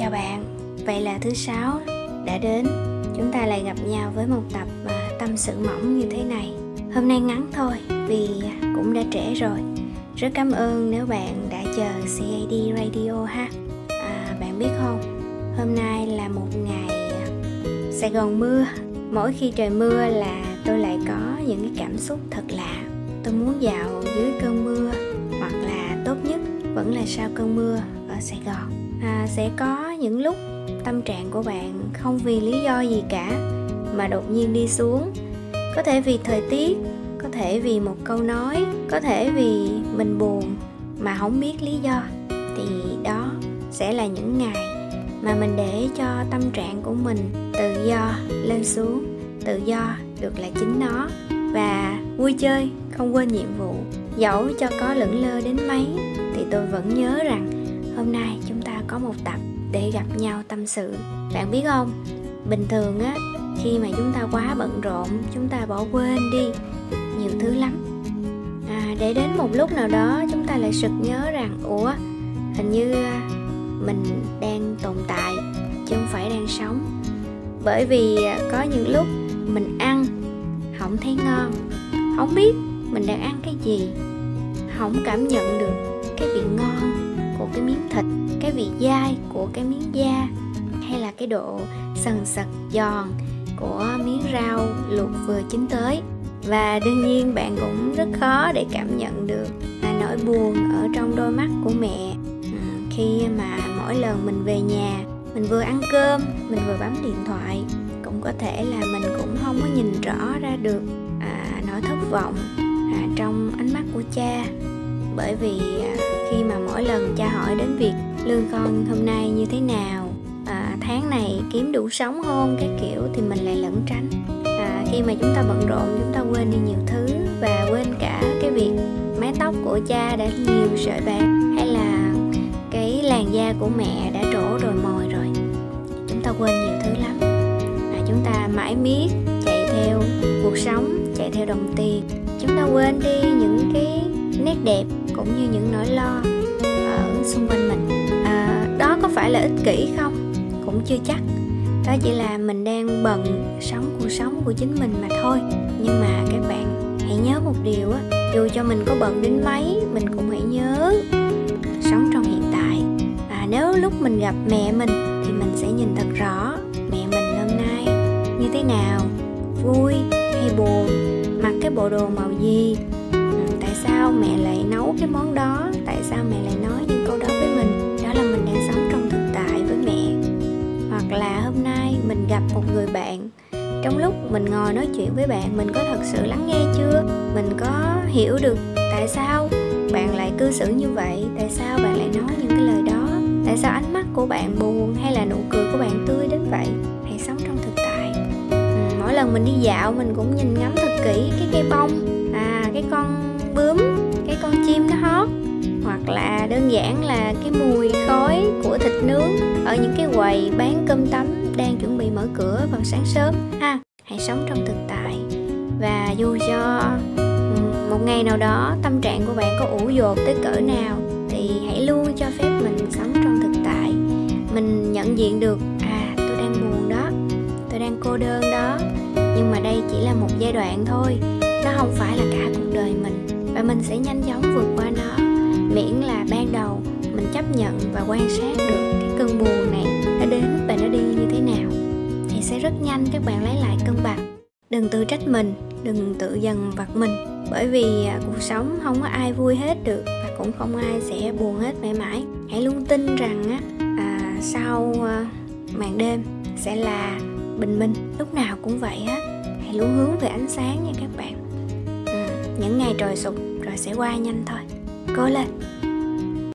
chào bạn vậy là thứ sáu đã đến. Chúng ta lại gặp nhau với một tập à, tâm sự mỏng như thế này. Hôm nay ngắn thôi vì cũng đã trễ rồi. Rất cảm ơn nếu bạn đã chờ CAD Radio ha. À, bạn biết không hôm nay là một ngày à, Sài Gòn mưa. Mỗi khi trời mưa là tôi lại có những cái cảm xúc thật lạ. Tôi muốn dạo dưới cơn mưa hoặc là tốt nhất vẫn là sau cơn mưa ở Sài Gòn. À, sẽ có những lúc tâm trạng của bạn không vì lý do gì cả, mà đột nhiên đi xuống. Có thể vì thời tiết, có thể vì một câu nói, có thể vì mình buồn mà không biết lý do. Thì đó sẽ là những ngày mà mình để cho tâm trạng của mình tự do lên xuống, tự do được là chính nó. Và vui chơi, không quên nhiệm vụ. Dẫu cho có lững lơ đến mấy, thì tôi vẫn nhớ rằng hôm nay chúng ta có một tập để gặp nhau tâm sự. Bạn biết không? Bình thường á khi mà chúng ta quá bận rộn chúng ta bỏ quên đi nhiều thứ lắm. À, để đến một lúc nào đó chúng ta lại sực nhớ rằng ủa hình như à, mình đang tồn tại chứ không phải đang sống. Bởi vì à, có những lúc mình ăn không thấy ngon không biết mình đang ăn cái gì không cảm nhận được cái vị ngon cái miếng thịt cái vị dai của cái miếng da hay là cái độ sần sật giòn của miếng rau luộc vừa chín tới. Và đương nhiên bạn cũng rất khó để cảm nhận được là nỗi buồn ở trong đôi mắt của mẹ. Ừ, khi mà mỗi lần mình về nhà mình vừa ăn cơm mình vừa bấm điện thoại cũng có thể là mình cũng không có nhìn rõ ra được à, nỗi thất vọng à, trong ánh mắt của cha. Bởi vì à, lần cha hỏi đến việc lương con hôm nay như thế nào. À, tháng này kiếm đủ sống không? Cái kiểu thì mình lại lẩn tránh. À, khi mà chúng ta bận rộn chúng ta quên đi nhiều thứ và quên cả cái việc mái tóc của cha đã nhiều sợi bạc hay là cái làn da của mẹ đã trổ rồi mồi rồi. Chúng ta quên nhiều thứ lắm. À, chúng ta mãi miết chạy theo cuộc sống chạy theo đồng tiền. Chúng ta quên đi những cái nét đẹp cũng như những nỗi lo xung quanh mình. À, đó có phải là ích kỷ không? Cũng chưa chắc. Đó chỉ là mình đang bận sống cuộc sống của chính mình mà thôi. Nhưng mà các bạn hãy nhớ một điều á dù cho mình có bận đến mấy mình cũng hãy nhớ sống trong hiện tại. Và nếu lúc mình gặp mẹ mình thì mình sẽ nhìn thật rõ mẹ mình hôm nay như thế nào vui hay buồn mặc cái bộ đồ màu gì. Ừ, tại sao mẹ lại nấu cái món đó? Tại sao mẹ lại nói những câu đó với mình? Đó là mình đang sống trong thực tại với mẹ. Hoặc là hôm nay mình gặp một người bạn trong lúc mình ngồi nói chuyện với bạn mình có thật sự lắng nghe chưa? Mình có hiểu được tại sao bạn lại cư xử như vậy? Tại sao bạn lại nói những cái lời đó? Tại sao ánh mắt của bạn buồn hay là nụ cười của bạn tươi đến vậy? Hãy sống trong thực tại. Ừ, mỗi lần mình đi dạo mình cũng nhìn ngắm thật kỹ cái cây bông. À cái con bướm cái con chim nó hót hoặc là đơn giản là cái mùi khói của thịt nướng ở những cái quầy bán cơm tấm đang chuẩn bị mở cửa vào sáng sớm. Ha, hãy sống trong thực tại. Và dù cho một ngày nào đó tâm trạng của bạn có ủ dột tới cỡ nào thì hãy luôn cho phép mình sống trong thực tại. Mình nhận diện được à tôi đang buồn đó, tôi đang cô đơn đó. Nhưng mà đây chỉ là một giai đoạn thôi, nó không phải là cả cuộc đời mình. Và mình sẽ nhanh chóng vượt qua nó miễn là ban đầu mình chấp nhận và quan sát được cái cơn buồn này nó đến và nó đi như thế nào thì sẽ rất nhanh các bạn lấy lại cân bằng. Đừng tự trách mình đừng tự dần vặt mình bởi vì à, cuộc sống không có ai vui hết được và cũng không ai sẽ buồn hết mãi mãi. Hãy luôn tin rằng á à, sau à, màn đêm sẽ là bình minh lúc nào cũng vậy á. Hãy luôn hướng về ánh sáng nha các bạn. Ừ, những ngày trời sụp rồi sẽ qua nhanh thôi cố lên